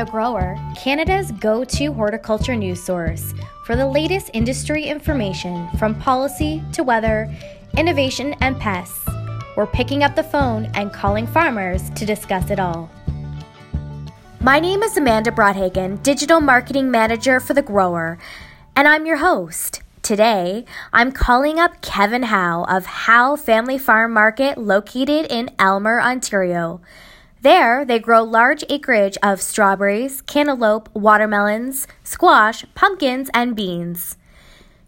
The Grower, Canada's go to horticulture news source for the latest industry information from policy to weather, innovation, and pests. We're picking up the phone and calling farmers to discuss it all. My name is Amanda Broadhagen, Digital Marketing Manager for The Grower, and I'm your host. Today, I'm calling up Kevin Howe of Howe Family Farm Market located in Aylmer, Ontario. There, they grow large acreage of strawberries, cantaloupe, watermelons, squash, pumpkins, and beans.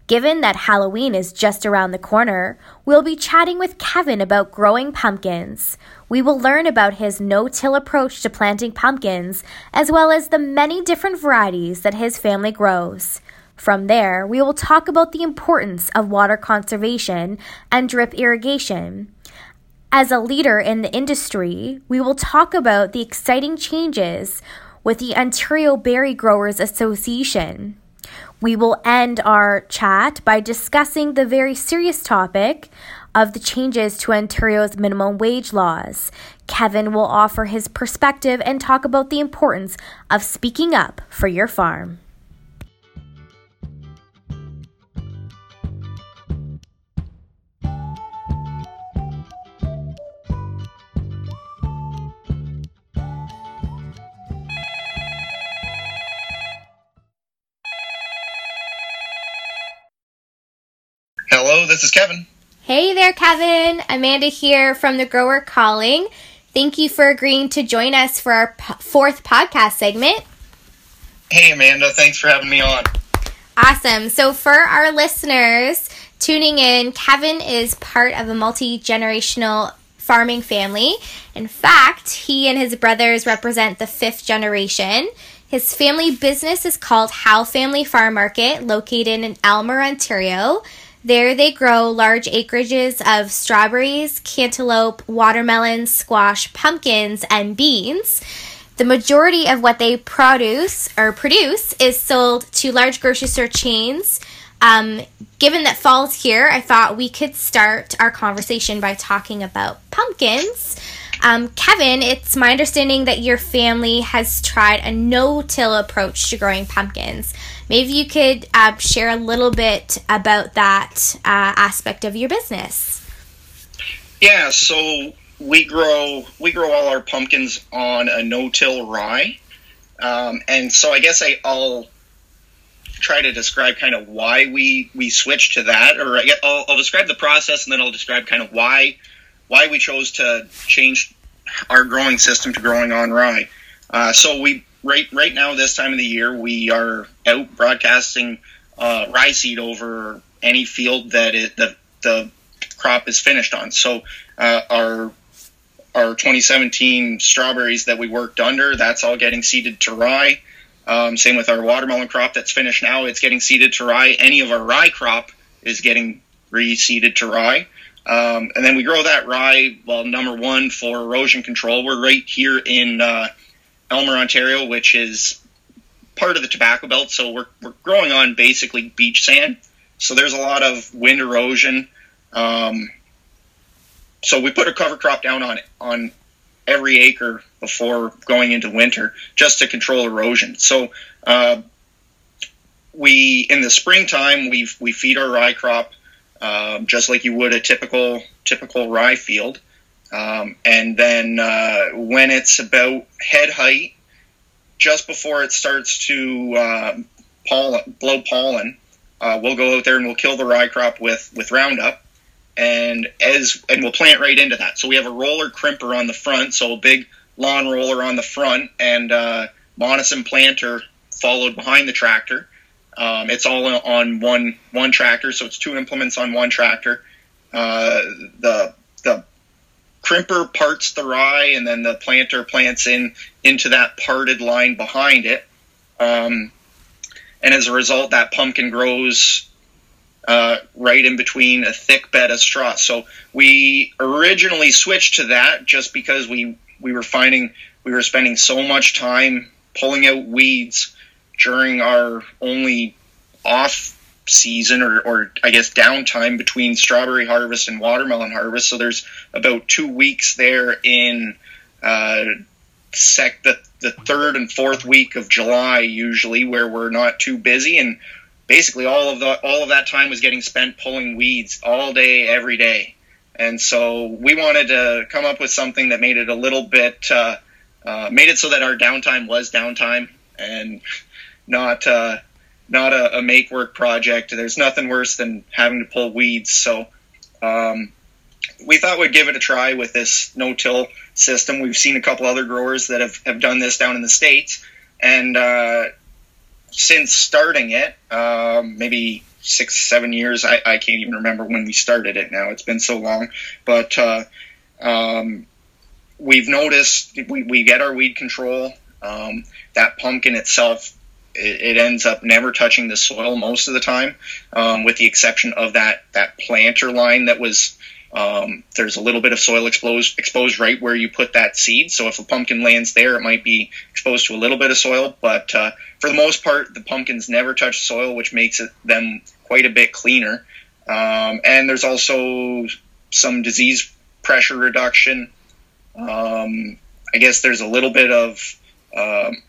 Given that Halloween is just around the corner, we'll be chatting with Kevin about growing pumpkins. We will learn about his no till approach to planting pumpkins, as well as the many different varieties that his family grows. From there, we will talk about the importance of water conservation and drip irrigation. As a leader in the industry, we will talk about the exciting changes with the Ontario Berry Growers Association. We will end our chat by discussing the very serious topic of the changes to Ontario's minimum wage laws. Kevin will offer his perspective and talk about the importance of speaking up for your farm. Kevin. Hey there, Kevin. Amanda here from The Grower Calling. Thank you for agreeing to join us for our fourth podcast segment. Hey, Amanda. Thanks for having me on. Awesome. So, for our listeners tuning in, Kevin is part of a multi generational farming family. In fact, he and his brothers represent the fifth generation. His family business is called Howe Family Farm Market, located in Aylmer, Ontario. There they grow large acreages of strawberries, cantaloupe, watermelons, squash, pumpkins, and beans. The majority of what they produce or produce is sold to large grocery store chains. Um, given that fall's here, I thought we could start our conversation by talking about pumpkins. Um, Kevin, it's my understanding that your family has tried a no till approach to growing pumpkins. Maybe you could uh, share a little bit about that uh, aspect of your business. Yeah, so we grow we grow all our pumpkins on a no-till rye, um, and so I guess I, I'll try to describe kind of why we we switched to that, or I will I'll describe the process and then I'll describe kind of why why we chose to change our growing system to growing on rye. Uh, so we right right now this time of the year we are out broadcasting uh, rye seed over any field that it, the the crop is finished on. So uh, our our 2017 strawberries that we worked under, that's all getting seeded to rye. Um, same with our watermelon crop that's finished now, it's getting seeded to rye. Any of our rye crop is getting reseeded to rye. Um, and then we grow that rye, well, number one for erosion control. We're right here in uh, Aylmer, Ontario, which is part of the tobacco belt. So we're, we're growing on basically beach sand. So there's a lot of wind erosion. Um, so we put a cover crop down on on every acre before going into winter just to control erosion. So uh, we in the springtime we we feed our rye crop um, just like you would a typical typical rye field. Um, and then uh, when it's about head height, just before it starts to uh, pollen, blow pollen, uh, we'll go out there and we'll kill the rye crop with with Roundup, and as and we'll plant right into that. So we have a roller crimper on the front, so a big lawn roller on the front, and uh, planter followed behind the tractor. Um, it's all on one one tractor, so it's two implements on one tractor. Uh, the the crimper parts the rye, and then the planter plants in into that parted line behind it. Um, and as a result, that pumpkin grows uh, right in between a thick bed of straw. So we originally switched to that just because we we were finding we were spending so much time pulling out weeds during our only off season or, or I guess downtime between strawberry harvest and watermelon harvest. So there's about two weeks there in uh, sec the the third and fourth week of July usually, where we're not too busy, and basically all of the all of that time was getting spent pulling weeds all day, every day. And so we wanted to come up with something that made it a little bit uh, uh, made it so that our downtime was downtime and not uh, not a, a, make work project. There's nothing worse than having to pull weeds. So um, we thought we'd give it a try with this no till system. We've seen a couple other growers that have, have done this down in the States. And uh, since starting it, um, maybe six, seven years, I, I, can't even remember when we started it now. It's been so long. But uh, um, we've noticed we, we get our weed control. Um, that pumpkin itself it, it, ends up never touching the soil most of the time, um, with the exception of that that planter line that was um, there's a little bit of soil exposed exposed right where you put that seed. So if a pumpkin lands there, it might be exposed to a little bit of soil. But uh, for the most part, the pumpkins never touch soil, which makes it, them quite a bit cleaner. Um, and there's also some disease pressure reduction. Um, I guess there's a little bit of um,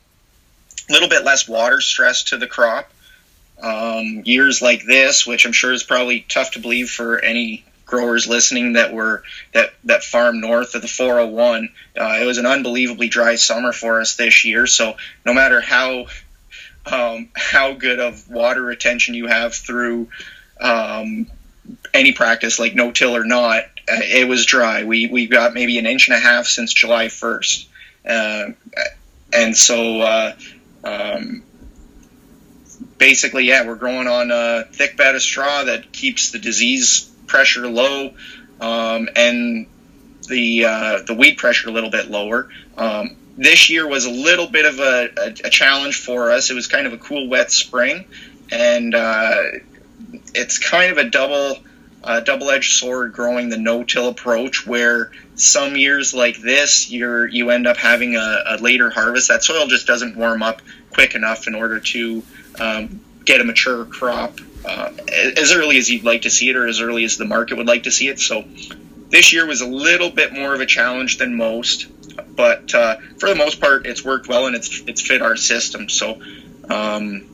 little bit less water stress to the crop. Um, years like this, which I'm sure is probably tough to believe for any growers listening that were that that farm north of the 401. Uh, it was an unbelievably dry summer for us this year. So no matter how um, how good of water retention you have through um, any practice, like no till or not, uh, it was dry. We we got maybe an inch and a half since July 1st, uh, and so. Uh, um, basically, yeah, we're growing on a thick bed of straw that keeps the disease pressure low um, and the uh, the weed pressure a little bit lower. Um, this year was a little bit of a, a, a, challenge for us. It was kind of a cool, wet spring, and uh, it's kind of a double uh, double-edged sword growing the no-till approach where some years like this you're you end up having a, a, later harvest that soil just doesn't warm up quick enough in order to um, get a mature crop uh, as early as you'd like to see it or as early as the market would like to see it. So this year was a little bit more of a challenge than most, but uh, for the most part, it's worked well and it's it's fit our system. So. Um,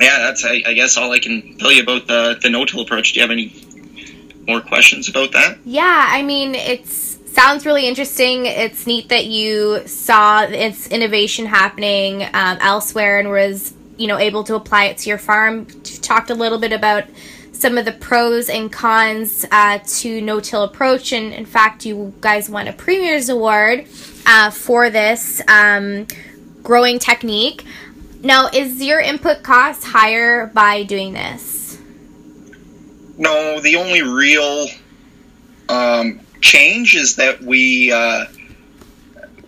yeah, that's I, I, guess all I can tell you about the the no-till approach. Do you have any more questions about that? Yeah, I mean it sounds really interesting. It's neat that you saw its innovation happening um, elsewhere and was you know able to apply it to your farm. You Talked a little bit about some of the pros and cons uh, to no-till approach, and in fact, you guys won a Premier's Award uh, for this um, growing technique. Now, is your input cost higher by doing this? No, the only real um, change is that we uh,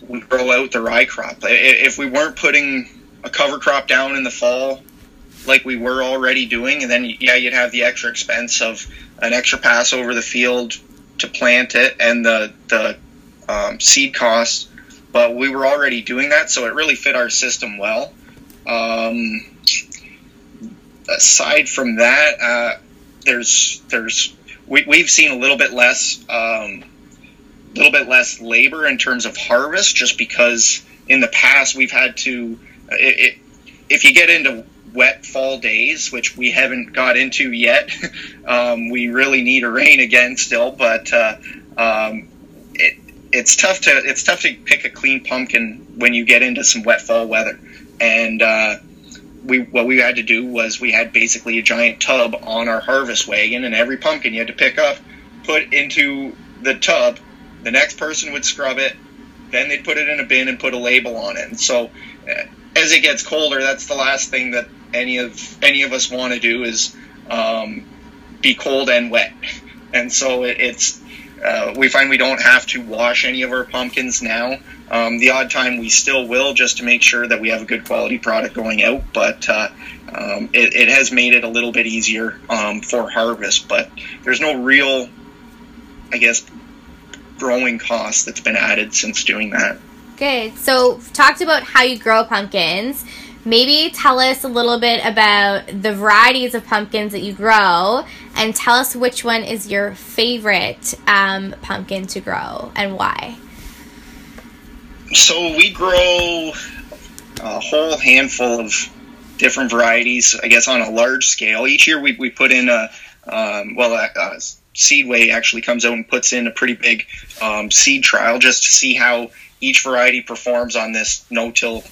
we grow out the rye crop. If we weren't putting a cover crop down in the fall like we were already doing, and then yeah, you'd have the extra expense of an extra pass over the field to plant it and the the um, seed cost. But we were already doing that, so it really fit our system well. Um, aside from that, uh, there's there's we, we've seen a little bit less um, little bit less labor in terms of harvest, just because in the past we've had to it, it, if you get into wet fall days, which we haven't got into yet, um, we really need a rain again still. But uh, um, it, it's tough to it's tough to pick a clean pumpkin when you get into some wet fall weather. And uh, we what we had to do was we had basically a giant tub on our harvest wagon, and every pumpkin you had to pick up, put into the tub. The next person would scrub it, then they'd put it in a bin and put a label on it. And so uh, as it gets colder, that's the last thing that any of any of us want to do is um, be cold and wet. And so it, it's uh, we find we don't have to wash any of our pumpkins now. Um, the odd time we still will, just to make sure that we have a good quality product going out. But uh, um, it, it, has made it a little bit easier um, for harvest. But there's no real, I guess, growing cost that's been added since doing that. Good. So, talked about how you grow pumpkins. Maybe tell us a little bit about the varieties of pumpkins that you grow and tell us which one is your favorite um, pumpkin to grow and why. So, we grow a whole handful of different varieties, I guess, on a large scale. Each year we, we put in a, um, well, a, a Seedway actually comes out and puts in a pretty big um, seed trial just to see how each variety performs on this no-till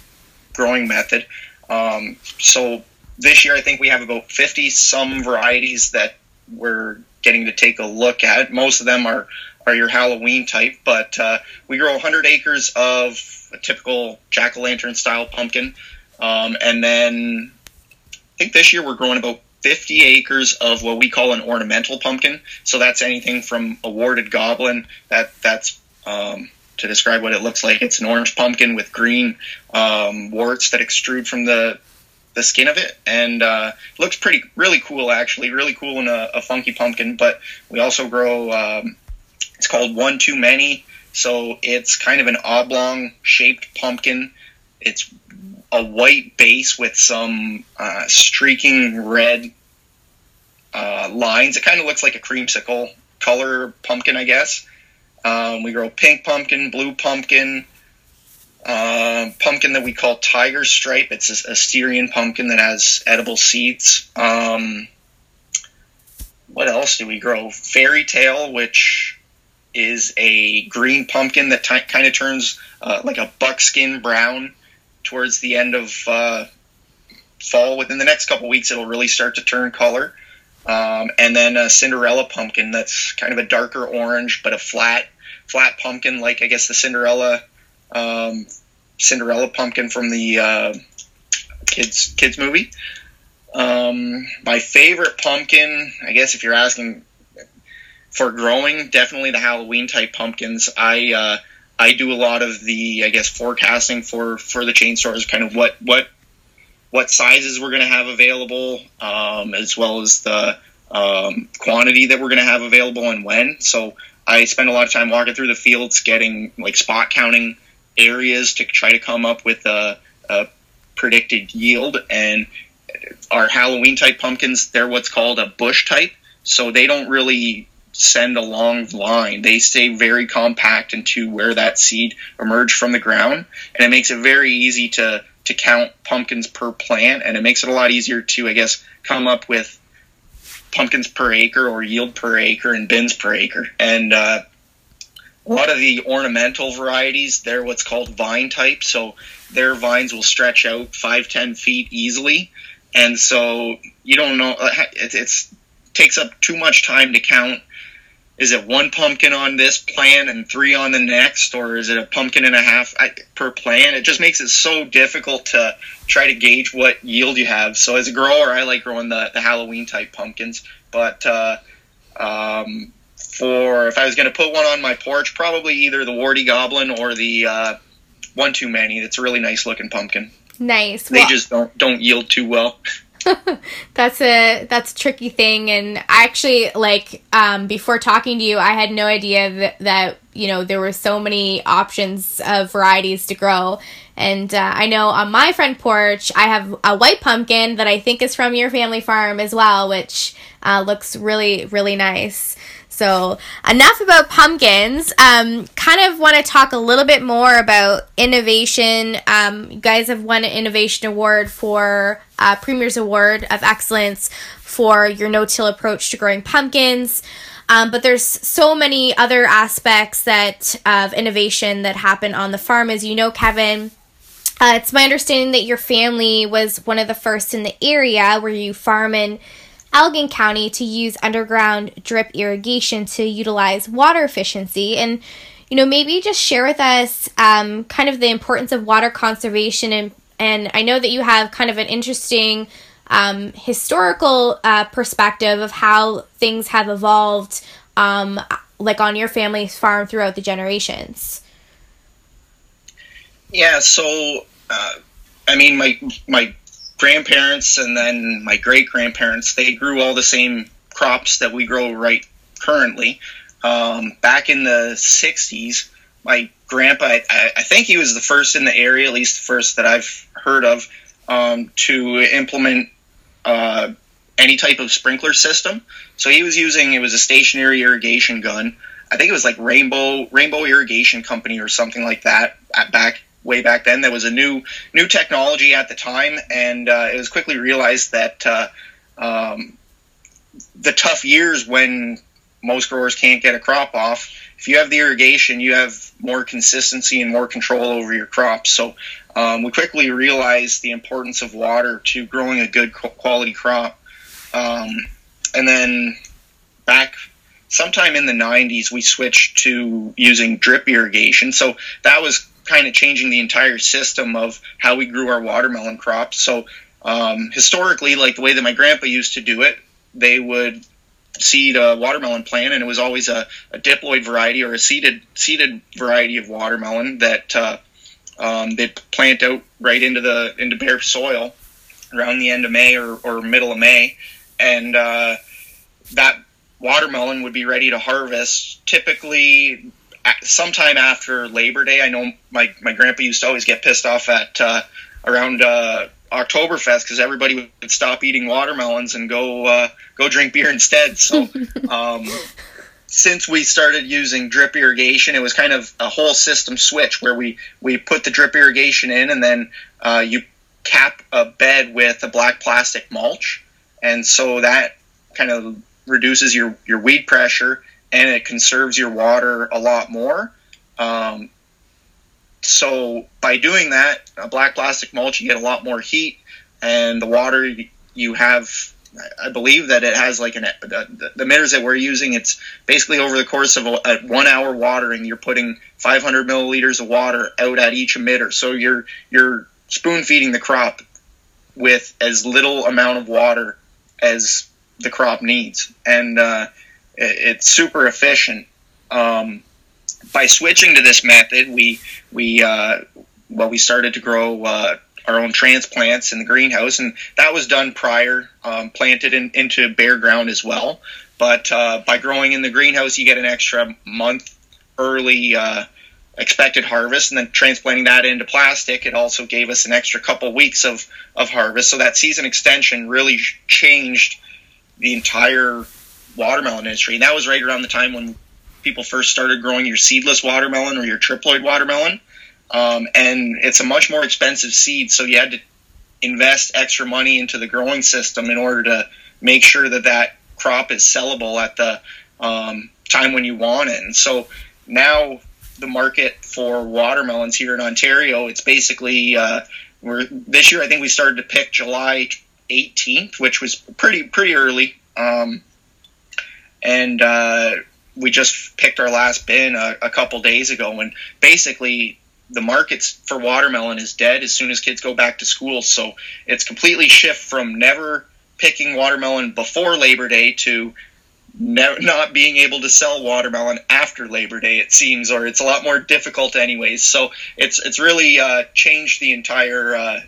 growing method. Um, so this year, I think we have about 50 some varieties that we're getting to take a look at. Most of them are, are your Halloween type, but uh, we grow 100 acres of a typical jack o' lantern style pumpkin. Um, and then I think this year we're growing about 50 acres of what we call an ornamental pumpkin. So that's anything from a Warty Goblin. That that's um, to describe what it looks like. It's an orange pumpkin with green um, warts that extrude from the the skin of it, and uh, looks pretty really cool actually. Really cool in a, a funky pumpkin. But we also grow. Um, it's called one too many. So it's kind of an oblong shaped pumpkin. It's a white base with some uh, streaking red uh, lines. It kind of looks like a creamsicle color pumpkin, I guess. Um, we grow pink pumpkin, blue pumpkin, uh, pumpkin that we call tiger stripe. It's a, a Styrian pumpkin that has edible seeds. Um, what else do we grow? Fairy tale, which is a green pumpkin that t- kind of turns uh, like a buckskin brown towards the end of uh, fall. Within the next couple weeks, it'll really start to turn color. Um, and then a Cinderella pumpkin that's kind of a darker orange, but a flat, flat pumpkin, like I guess the Cinderella, um, Cinderella pumpkin from the uh, kids kids movie. Um, my favorite pumpkin, I guess, if you're asking for growing, definitely the Halloween type pumpkins. I uh, I do a lot of the, I guess, forecasting for for the chain stores, kind of what what what sizes we're going to have available, um, as well as the um, quantity that we're going to have available and when. So I spend a lot of time walking through the fields, getting like spot counting areas to try to come up with a, a predicted yield. And our Halloween type pumpkins, they're what's called a bush type, so they don't really send a long line. They stay very compact into where that seed emerged from the ground, and it makes it very easy to to count pumpkins per plant, and it makes it a lot easier to, I guess, come up with pumpkins per acre or yield per acre and bins per acre. And uh, a lot of the ornamental varieties, they're what's called vine type, so their vines will stretch out five, ten feet easily, and so you don't know. It it's, takes up too much time to count is it one pumpkin on this plant and three on the next, or is it a pumpkin and a half per plant? It just makes it so difficult to try to gauge what yield you have. So as a grower, I like growing the, the Halloween type pumpkins, but uh, um, for if I was going to put one on my porch, probably either the Warty Goblin or the uh, One Too Many. That's a really nice looking pumpkin. Nice. They well, just don't don't yield too well. that's a that's a tricky thing and I actually like um, before talking to you I had no idea that, that you know there were so many options of varieties to grow and uh, I know on my front porch I have a white pumpkin that I think is from your family farm as well which uh, looks really really nice so, enough about pumpkins. Um, kind of want to talk a little bit more about innovation. Um, you guys have won an innovation award for uh, Premier's Award of Excellence for your no-till approach to growing pumpkins. Um, but there's so many other aspects that of innovation that happen on the farm, as you know, Kevin. Uh, it's my understanding that your family was one of the first in the area where you farm in Elgin County to use underground drip irrigation to utilize water efficiency. And, you know, maybe just share with us um, kind of the importance of water conservation. And, and I know that you have kind of an interesting um, historical uh, perspective of how things have evolved, um, like on your family's farm throughout the generations. Yeah, so uh, I mean, my my grandparents and then my great grandparents, they grew all the same crops that we grow right currently. Um, back in the 60s, my grandpa, I, I, think he was the first in the area, at least the first that I've heard of, um, to implement uh, any type of sprinkler system. So he was using, it was a stationary irrigation gun. I think it was like Rainbow Rainbow Irrigation Company or something like that back way back then. There was a new new technology at the time, and uh, it was quickly realized that uh, um, the tough years when most growers can't get a crop off. If you have the irrigation, you have more consistency and more control over your crops. So um, we quickly realized the importance of water to growing a good quality crop. Um, and then back sometime in the 90s, we switched to using drip irrigation. So that was kind of changing the entire system of how we grew our watermelon crops. So um, historically, like the way that my grandpa used to do it, they would seed a watermelon plant, and it was always a, a diploid variety or a seeded seeded variety of watermelon that uh, um, they'd plant out right into the into bare soil around the end of May or, or middle of May, and uh, that watermelon would be ready to harvest typically sometime after Labor Day. I know my, my grandpa used to always get pissed off at uh, around uh, Oktoberfest because everybody would stop eating watermelons and go uh, go drink beer instead. So um, since we started using drip irrigation, it was kind of a whole system switch where we we put the drip irrigation in and then uh, you cap a bed with a black plastic mulch, and so that kind of reduces your your weed pressure and it conserves your water a lot more. Um, so by doing that, a black plastic mulch, you get a lot more heat, and the water you have. I believe that it has like an the, the emitters that we're using. It's basically over the course of a, a one hour watering, you're putting 500 milliliters of water out at each emitter. So you're you're spoon feeding the crop with as little amount of water as the crop needs, and uh, it's super efficient. Um, by switching to this method, we we uh, well we started to grow uh, our own transplants in the greenhouse, and that was done prior, um, planted in, into bare ground as well. But uh, by growing in the greenhouse, you get an extra month early uh, expected harvest, and then transplanting that into plastic, it also gave us an extra couple weeks of of harvest. So that season extension really changed the entire watermelon industry, and that was right around the time when people first started growing your seedless watermelon or your triploid watermelon. Um, and it's a much more expensive seed, so you had to invest extra money into the growing system in order to make sure that that crop is sellable at the um, time when you want it. And so now the market for watermelons here in Ontario, it's basically uh, we're this year. I think we started to pick July 18th, which was pretty pretty early. Um, and uh, we just picked our last bin a, a couple days ago, and basically the markets for watermelon is dead as soon as kids go back to school. So it's completely shift from never picking watermelon before Labor Day to ne- not being able to sell watermelon after Labor Day. It seems, or it's a lot more difficult, anyways. So it's it's really uh, changed the entire uh,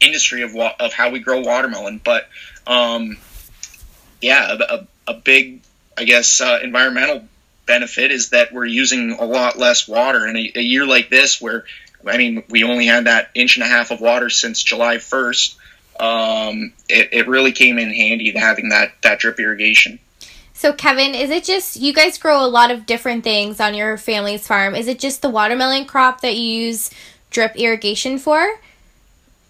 industry of wa- of how we grow watermelon. But um, yeah, a, a, a big I guess, uh, environmental benefit is that we're using a lot less water. In a, a, year like this, where I mean, we only had that inch and a half of water since July 1st, um, it, it really came in handy having that, that drip irrigation. So, Kevin, is it just you guys grow a lot of different things on your family's farm? Is it just the watermelon crop that you use drip irrigation for?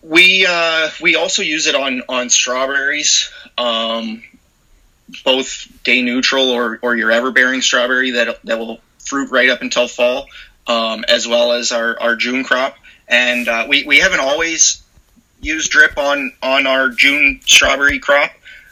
We uh, we also use it on on strawberries. Um, both day neutral or, or your ever bearing strawberry that, that will fruit right up until fall, um, as well as our, our June crop. And uh, we, we haven't always used drip on, on our June strawberry crop,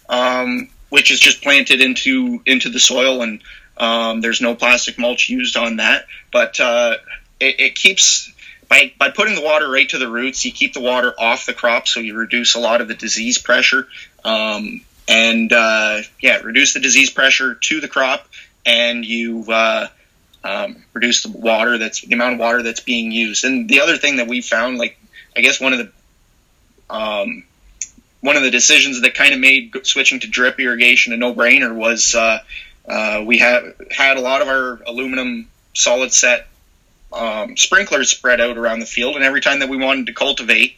um, which is just planted into into the soil and um, there's no plastic mulch used on that. But uh, it, it keeps by, by putting the water right to the roots, you keep the water off the crop, so you reduce a lot of the disease pressure. Um, and uh, yeah, reduce the disease pressure to the crop, and you uh, um, reduce the water that's the amount of water that's being used. And the other thing that we found, like I guess one of the um, one of the decisions that kind of made switching to drip irrigation a no brainer was uh, uh, we have had a lot of our aluminum solid set um, sprinklers spread out around the field, and every time that we wanted to cultivate,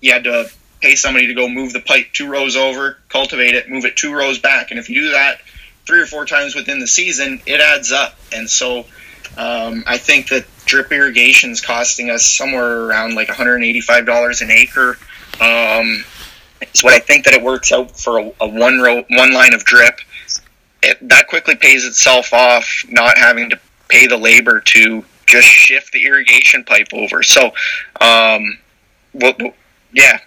you had to pay somebody to go move the pipe two rows over, cultivate it, move it two rows back. And if you do that three or four times within the season, it adds up. And so um, I think that drip irrigation is costing us somewhere around like $185 an acre. Um, what I think that it works out for a, a one row, one line of drip. It, that quickly pays itself off, not having to pay the labor to just shift the irrigation pipe over. So, um, well, yeah,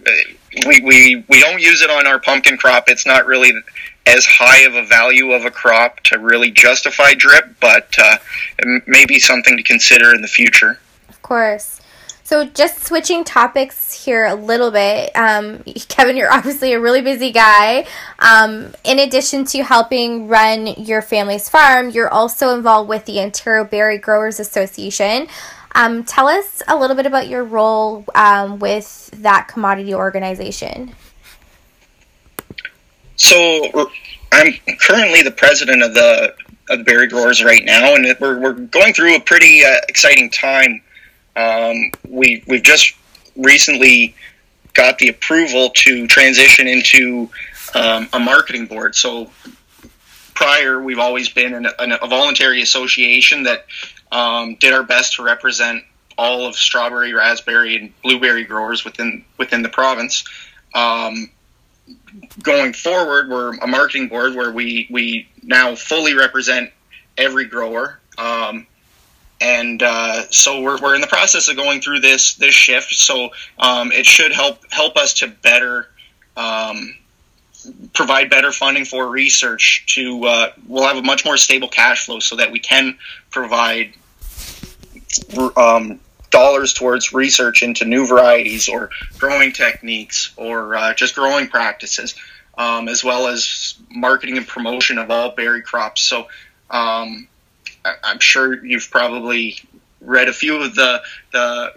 we, we, we don't use it on our pumpkin crop. It's not really as high of a value of a crop to really justify drip, but uh, maybe something to consider in the future. Of course. So, just switching topics here a little bit, um, Kevin, you're obviously a really busy guy. Um, in addition to helping run your family's farm, you're also involved with the Ontario Berry Growers Association. Um, tell us a little bit about your role um, with that commodity organization. So, I'm currently the president of the of the berry growers right now, and we're, we're going through a pretty uh, exciting time um, we we've just recently got the approval to transition into um, a marketing board. So prior, we've always been an, an, a voluntary association that um, did our best to represent all of strawberry, raspberry, and blueberry growers within within the province. Um, going forward, we're a marketing board where we we now fully represent every grower. Um, and uh, so we're, we're in the process of going through this this shift. So um, it should help help us to better um, provide better funding for research. To uh, we'll have a much more stable cash flow, so that we can provide um, dollars towards research into new varieties or growing techniques or uh, just growing practices, um, as well as marketing and promotion of all berry crops. So um, I'm sure you've probably read a few of the the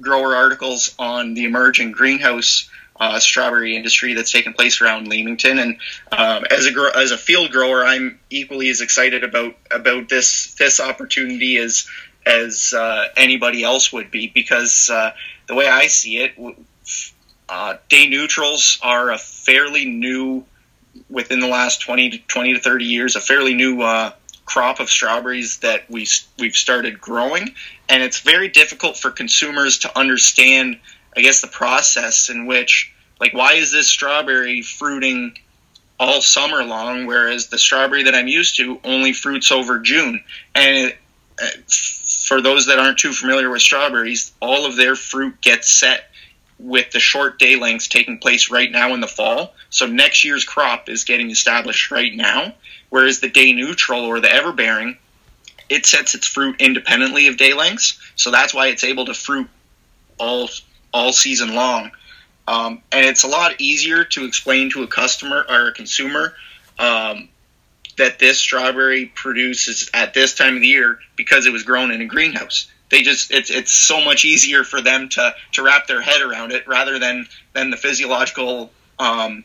grower articles on the emerging greenhouse uh, strawberry industry that's taken place around Leamington. And um, as a as a field grower, I'm equally as excited about about this this opportunity as as uh, anybody else would be because uh, the way I see it, uh, day neutrals are a fairly new within the last 20 to 20 to 30 years, a fairly new uh, crop of strawberries that we we've started growing, and it's very difficult for consumers to understand. I guess the process in which, like, why is this strawberry fruiting all summer long, whereas the strawberry that I'm used to only fruits over June? And it, uh, for those that aren't too familiar with strawberries, all of their fruit gets set with the short day lengths taking place right now in the fall. So next year's crop is getting established right now, whereas the day neutral or the everbearing, it sets its fruit independently of day lengths. So that's why it's able to fruit all all season long. Um, and it's a lot easier to explain to a customer or a consumer um, that this strawberry produces at this time of the year because it was grown in a greenhouse they just it's it's so much easier for them to to wrap their head around it rather than than the physiological um,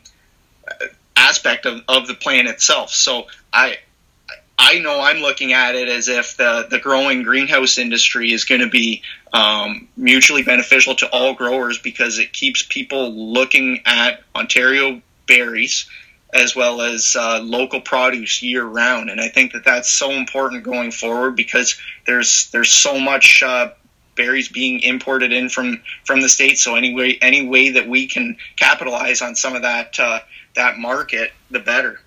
aspect of, of the plant itself. So I I know I'm looking at it as if the the growing greenhouse industry is going to be um, mutually beneficial to all growers because it keeps people looking at Ontario berries as well as uh, local produce year round. And I think that that's so important going forward because there's there's so much uh, berries being imported in from from the states. So any way any way that we can capitalize on some of that uh, that market, the better.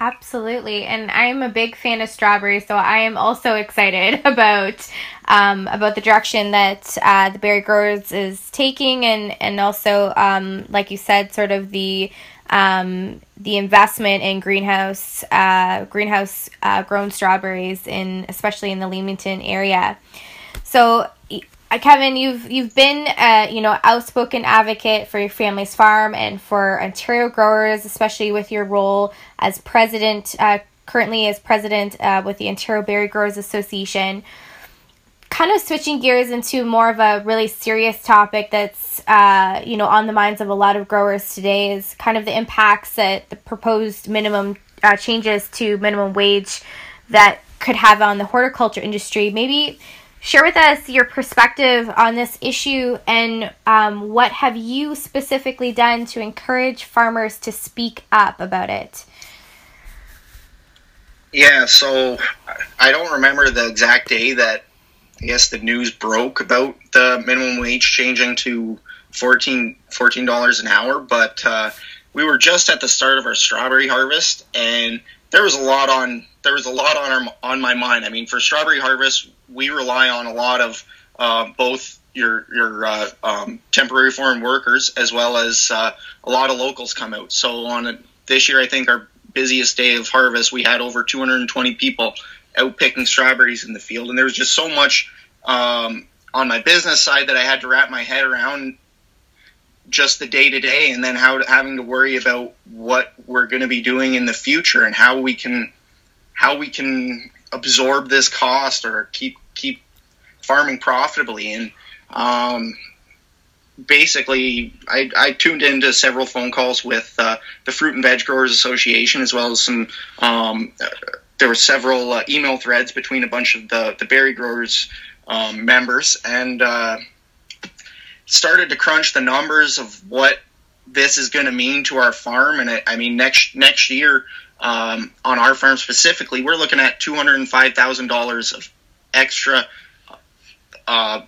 Absolutely, and I'm a big fan of strawberries, so I am also excited about um, about the direction that uh, the berry growers is taking, and and also, um, like you said, sort of the um, the investment in greenhouse uh, greenhouse uh, grown strawberries in especially in the Leamington area. So, uh, Kevin, you've you've been a, you know outspoken advocate for your family's farm and for Ontario growers, especially with your role as president. Uh, currently, as president uh, with the Ontario Berry Growers Association kind of switching gears into more of a really serious topic that's uh, you know on the minds of a lot of growers today is kind of the impacts that the proposed minimum uh, changes to minimum wage that could have on the horticulture industry. Maybe share with us your perspective on this issue and um, what have you specifically done to encourage farmers to speak up about it? Yeah, so I don't remember the exact day that I guess the news broke about the minimum wage changing to 14 dollars an hour, but uh, we were just at the start of our strawberry harvest, and there was a lot on there was a lot on our, on my mind. I mean, for strawberry harvest, we rely on a lot of uh, both your your uh, um, temporary foreign workers as well as uh, a lot of locals come out. So on a, this year, I think our busiest day of harvest, we had over 220 people out picking strawberries in the field, and there was just so much um, on my business side that I had to wrap my head around just the day to day, and then how having to worry about what we're going to be doing in the future and how we can how we can absorb this cost or keep keep farming profitably and um, basically, I, I, tuned into several phone calls with uh, the Fruit and Veg Growers Association, as well as some. Um, there were several uh, email threads between a bunch of the the berry growers um, members, and uh, started to crunch the numbers of what this is going to mean to our farm. And I, I mean, next next year um, on our farm specifically, we're looking at two hundred and five thousand dollars of extra uh,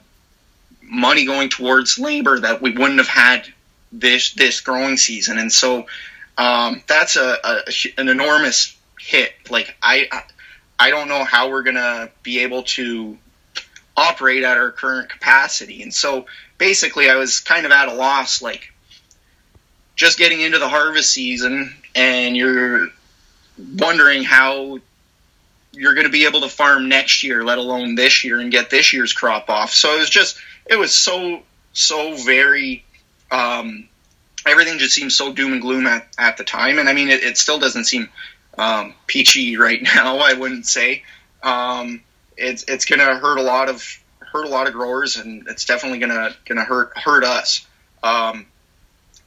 money going towards labor that we wouldn't have had this this growing season, and so um, that's a, a, an enormous hit. Like I I don't know how we're gonna be able to operate at our current capacity, and so basically I was kind of at a loss. Like just getting into the harvest season, and you're wondering how you're going to be able to farm next year, let alone this year, and get this year's crop off. So it was just, it was so, so very, um, everything just seemed so doom and gloom at, at the time. And I mean, it, it still doesn't seem um, peachy right now. I wouldn't say. Um, it's it's going to hurt a lot of hurt a lot of growers, and it's definitely going to going to hurt hurt us. Um,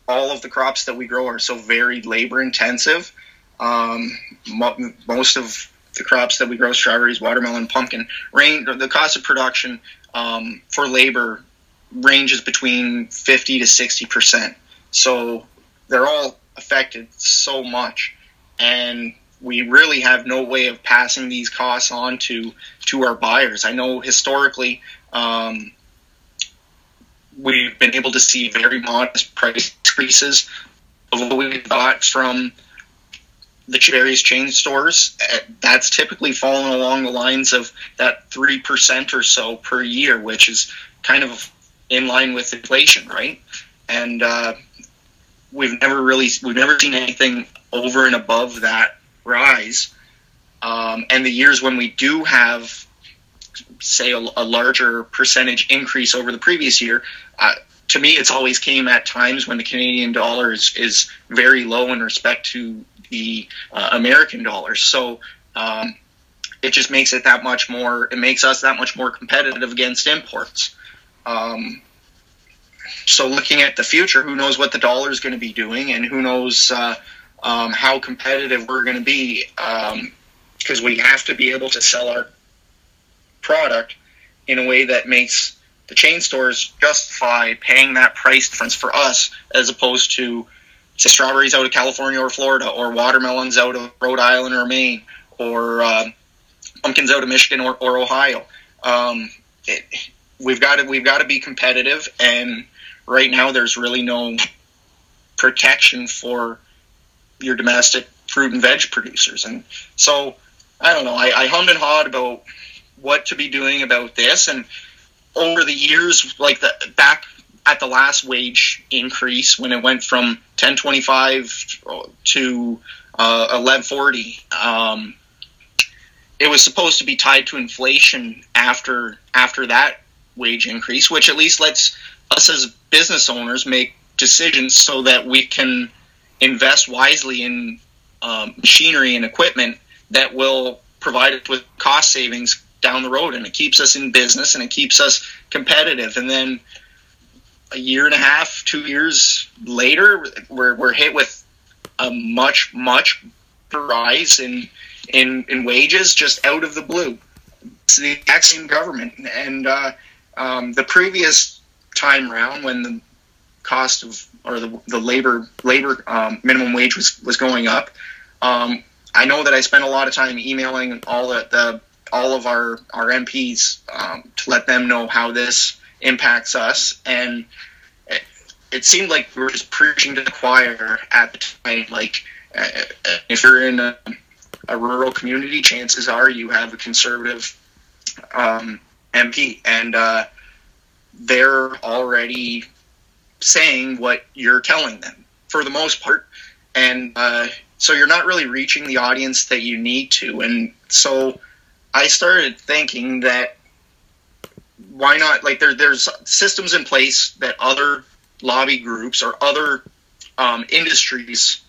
all of the crops that we grow are so very labor intensive. Um, mo- most of the crops that we grow, strawberries, watermelon, pumpkin, range, the cost of production um, for labor ranges between 50 to 60 percent. So they're all affected so much, and we really have no way of passing these costs on to to our buyers. I know historically um, we've been able to see very modest price increases of what we got from the various chain stores, uh, that's typically fallen along the lines of that 3% or so per year, which is kind of in line with inflation, right? And uh, we've never really, we've never seen anything over and above that rise. Um, and the years when we do have, say, a, a, larger percentage increase over the previous year, uh, to me, it's always came at times when the Canadian dollar is, is very low in respect to the uh, American dollar. So um, it just makes it that much more. It makes us that much more competitive against imports. Um, so looking at the future, who knows what the dollar is going to be doing, and who knows uh, um, how competitive we're going to be because um, we have to be able to sell our product in a way that makes the chain stores justify paying that price difference for us as opposed to say strawberries out of California or Florida, or watermelons out of Rhode Island or Maine, or uh, pumpkins out of Michigan or, or Ohio. Um, it, we've got to we've got to be competitive, and right now there's really no protection for your domestic fruit and veg producers, and so I don't know. I, I hummed and hawed about what to be doing about this, and over the years, like the back at the last wage increase when it went from 1025 to uh, 1140 um, it was supposed to be tied to inflation after after that wage increase which at least lets us as business owners make decisions so that we can invest wisely in um, machinery and equipment that will provide us with cost savings down the road and it keeps us in business and it keeps us competitive and then a year and a half, two years later, we're, we're hit with a much, much rise in, in, in wages just out of the blue. It's the exact same government. And uh, um, the previous time round when the cost of or the, the labor labor um, minimum wage was, was going up, um, I know that I spent a lot of time emailing all the, the all of our our MPs um, to let them know how this impacts us, and it, it, seemed like we were just preaching to the choir at the time. Like, uh, uh if you're in a, a, rural community, chances are you have a conservative um, MP, and uh, they're already saying what you're telling them for the most part, and uh, so you're not really reaching the audience that you need to, and so I started thinking that why not? Like there, there's systems in place that other lobby groups or other um, industries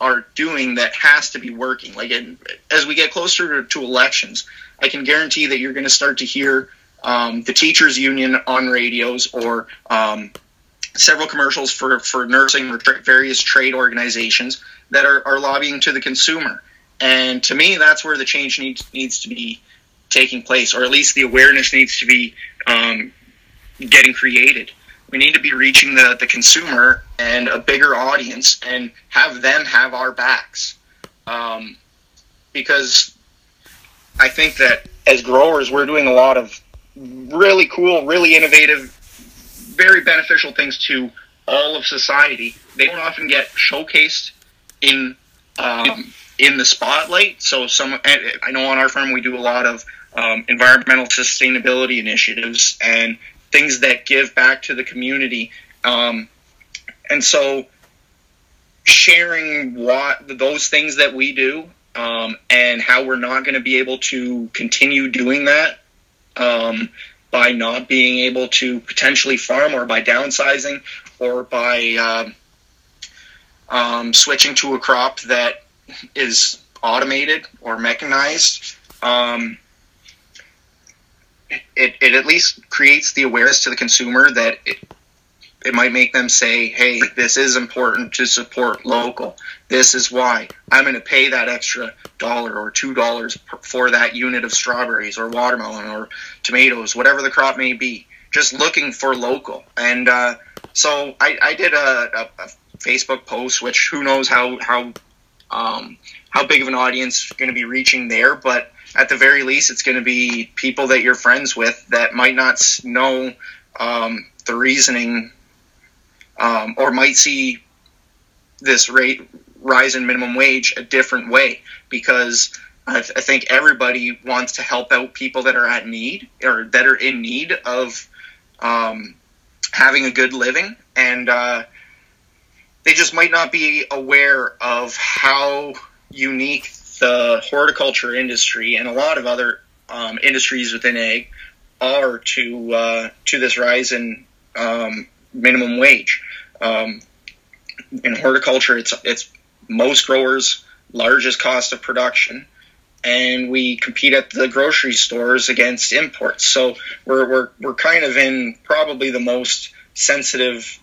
are doing that has to be working. Like in, as we get closer to, to, elections, I can guarantee that you're going to start to hear um, the teachers union on radios or um, several commercials for, for nursing or tra- various trade organizations that are, are lobbying to the consumer. And to me, that's where the change needs needs to be taking place, or at least the awareness needs to be um, getting created. We need to be reaching the, the consumer and a bigger audience and have them have our backs. Um, because I think that as growers, we're doing a lot of really cool, really innovative, very beneficial things to all of society. They don't often get showcased in um, in the spotlight. So some, I know on our farm we do a lot of um, environmental sustainability initiatives and things that give back to the community. Um, and so sharing what those things that we do um, and how we're not going to be able to continue doing that um, by not being able to potentially farm or by downsizing or by um, um, switching to a crop that is automated or mechanized. Um, it, it at least creates the awareness to the consumer that it, it might make them say, hey, this is important to support local. This is why I'm going to pay that extra dollar or two dollars for that unit of strawberries or watermelon or tomatoes, whatever the crop may be. Just looking for local. And uh, so I, I did a, a, a, Facebook post, which who knows how how um, how big of an audience going to be reaching there, but at the very least, it's going to be people that you're friends with that might not know um, the reasoning um, or might see this rate rise in minimum wage a different way because I, th- I, think everybody wants to help out people that are at need or that are in need of um, having a good living. And uh, they just might not be aware of how unique the horticulture industry and a lot of other um, industries within ag are to uh, to this rise in um, minimum wage. Um, in horticulture, it's it's most growers' largest cost of production, and we compete at the grocery stores against imports. So we're we're we're kind of in probably the most sensitive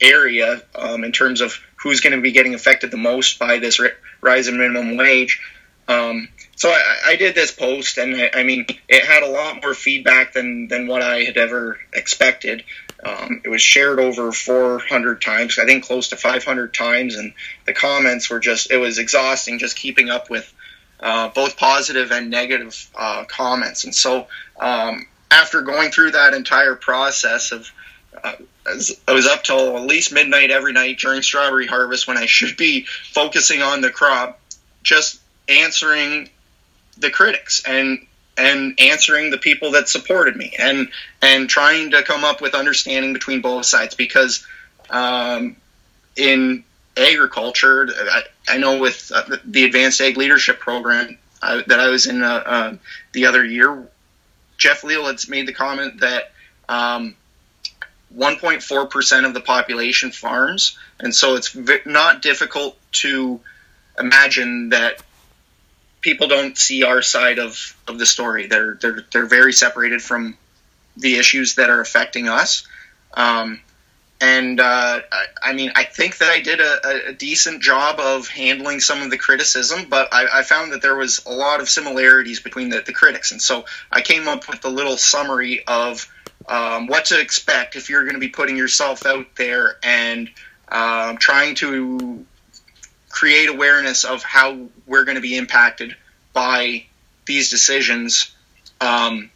area um, in terms of who's going to be getting affected the most by this rise in minimum wage. Um, so I, I, did this post, and I, I, mean, it had a lot more feedback than than what I had ever expected. Um, it was shared over 400 times, I think close to 500 times, and the comments were just—it was exhausting just keeping up with uh, both positive and negative uh, comments. And so, um, after going through that entire process of uh, I was up till at least midnight every night during strawberry harvest when I should be focusing on the crop, just answering the critics and and answering the people that supported me and and trying to come up with understanding between both sides because um, in agriculture, I, I know with uh, the Advanced Ag Leadership Program uh, that I was in uh, uh the other year, Jeff Leal had made the comment that um, 1.4% of the population farms. And so it's not difficult to imagine that people don't see our side of, of the story. They're, they're, they're very separated from the issues that are affecting us. Um, and uh, I, I, mean, I think that I did a, a, decent job of handling some of the criticism, but I, I found that there was a lot of similarities between the, the critics. And so I came up with a little summary of um, what to expect if you're going to be putting yourself out there and um, trying to create awareness of how we're going to be impacted by these decisions um,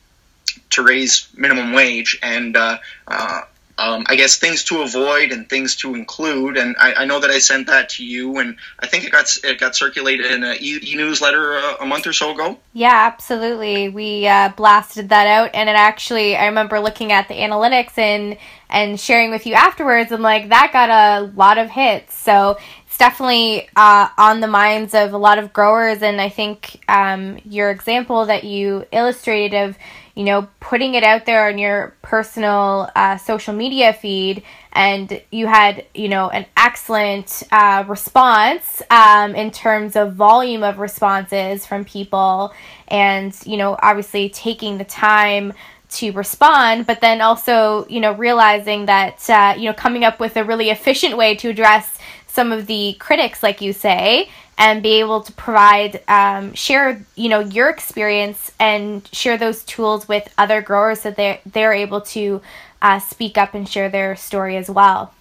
to raise minimum wage and uh, uh, um, I guess things to avoid and things to include. And I, I, know that I sent that to you, and I think it got it got circulated in an e newsletter a, a, month or so ago. Yeah, absolutely. We uh, blasted that out, and it actually I remember looking at the analytics and and sharing with you afterwards. and like, that got a lot of hits. So it's definitely uh, on the minds of a lot of growers, and I think um, your example that you illustrated of you know, putting it out there on your personal uh, social media feed, and you had, you know, an excellent uh, response um, in terms of volume of responses from people, and, you know, obviously taking the time to respond, but then also, you know, realizing that, uh, you know, coming up with a really efficient way to address some of the critics, like you say, and be able to provide um, share you know your experience and share those tools with other growers so they're they're able to uh, speak up and share their story as well.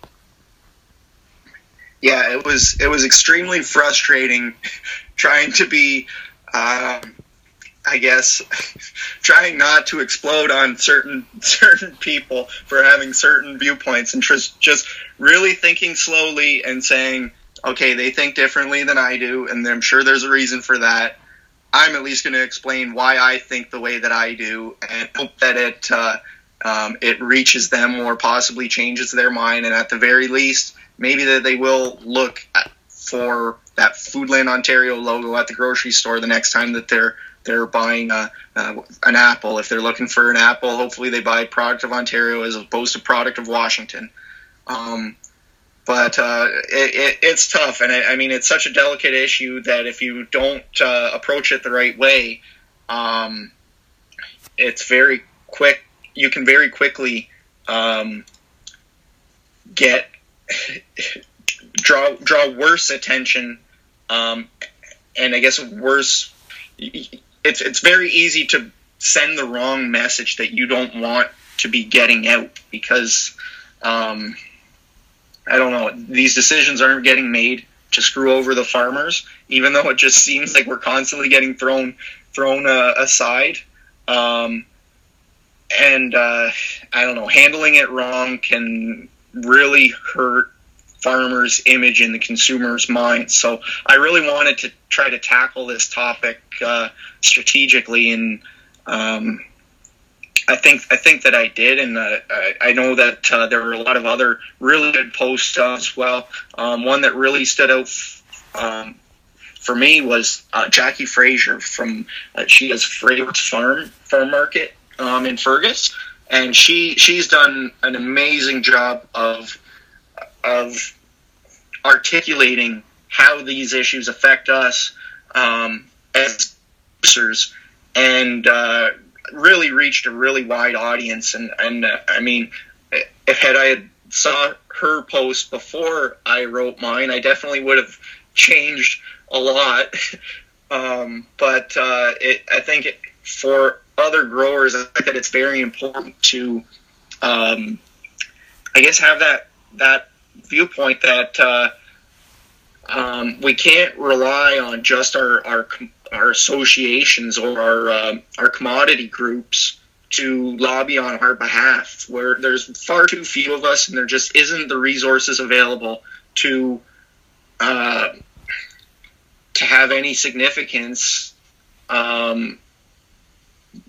Yeah it was it was extremely frustrating trying to be um, I guess trying not to explode on certain certain people for having certain viewpoints and just just really thinking slowly and saying okay, they think differently than I do, and I'm sure there's a reason for that. I'm at least going to explain why I think the way that I do, and hope that it uh, um, it reaches them or possibly changes their mind, and at the very least, maybe that they will look for that Foodland Ontario logo at the grocery store the next time that they're they're buying a, uh, an apple. If they're looking for an apple, hopefully they buy product of Ontario as opposed to product of Washington. Um, but uh, it, it, it's tough, and I, I, mean it's such a delicate issue that if you don't uh, approach it the right way, um, it's very quick. You can very quickly um, get draw draw worse attention, um, and I guess worse. It's it's very easy to send the wrong message that you don't want to be getting out because. Um, I don't know. These decisions aren't getting made to screw over the farmers, even though it just seems like we're constantly getting thrown thrown uh, aside. Um, and uh, I don't know, handling it wrong can really hurt farmers' image in the consumer's mind. So I really wanted to try to tackle this topic uh, strategically and. Um, I think I think that I did, and uh, I, I know that uh, there were a lot of other really good posts as well. Um, one that really stood out um, for me was uh, Jackie Fraser from uh, she has Fragrance Farm Farm Market um, in Fergus, and she she's done an amazing job of of articulating how these issues affect us um, as producers and uh, really reached a really wide audience. And, and uh, I mean, if had I had saw her post before I wrote mine, I definitely would have changed a lot. um, but uh, it, I think it, for other growers, I think that it's very important to, um, I guess, have that that viewpoint that uh, um, we can't rely on just our our our associations or our uh, our commodity groups to lobby on our behalf. Where there's far too few of us, and there just isn't the resources available to uh, to have any significance um,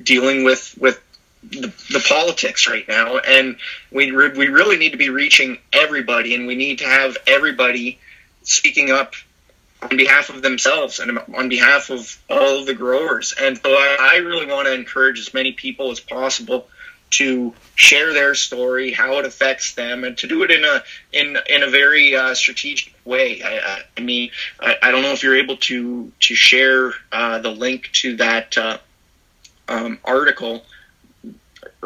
dealing with with the, the, politics right now, and we re- we really need to be reaching everybody, and we need to have everybody speaking up on behalf of themselves and on behalf of all of the growers. And so I, I really want to encourage as many people as possible to share their story, how it affects them, and to do it in a in in a very uh, strategic way. I, I mean, I, I, don't know if you're able to to share uh, the link to that uh, um, article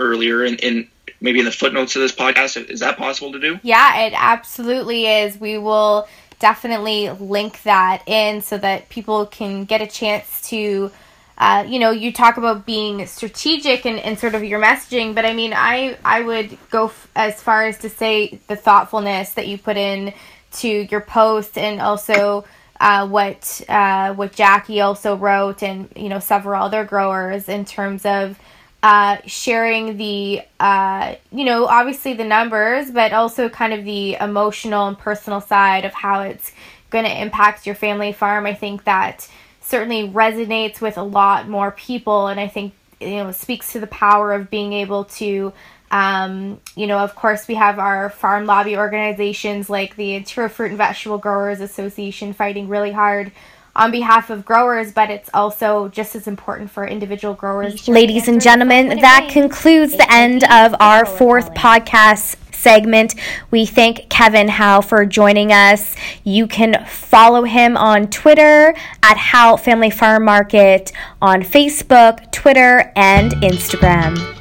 earlier in, in maybe in the footnotes of this podcast. Is that possible to do? Yeah, it absolutely is. We will definitely link that in so that people can get a chance to uh, you know you talk about being strategic and, and sort of your messaging but i mean i i would go f- as far as to say the thoughtfulness that you put in to your post and also uh, what uh, what Jackie also wrote, and you know several other growers in terms of uh, sharing the uh, you know obviously the numbers, but also kind of the emotional and personal side of how it's going to impact your family farm. I think that certainly resonates with a lot more people, and I think you know speaks to the power of being able to um, you know, of course, we have our farm lobby organizations like the Ontario Fruit and Vegetable Growers Association fighting really hard on behalf of growers, but it's also just as important for individual growers. Ladies and gentlemen, that concludes the end of our fourth podcast segment. We thank Kevin Howe for joining us. You can follow him on Twitter at Howe Family Farm Market, on Facebook, Twitter, and Instagram.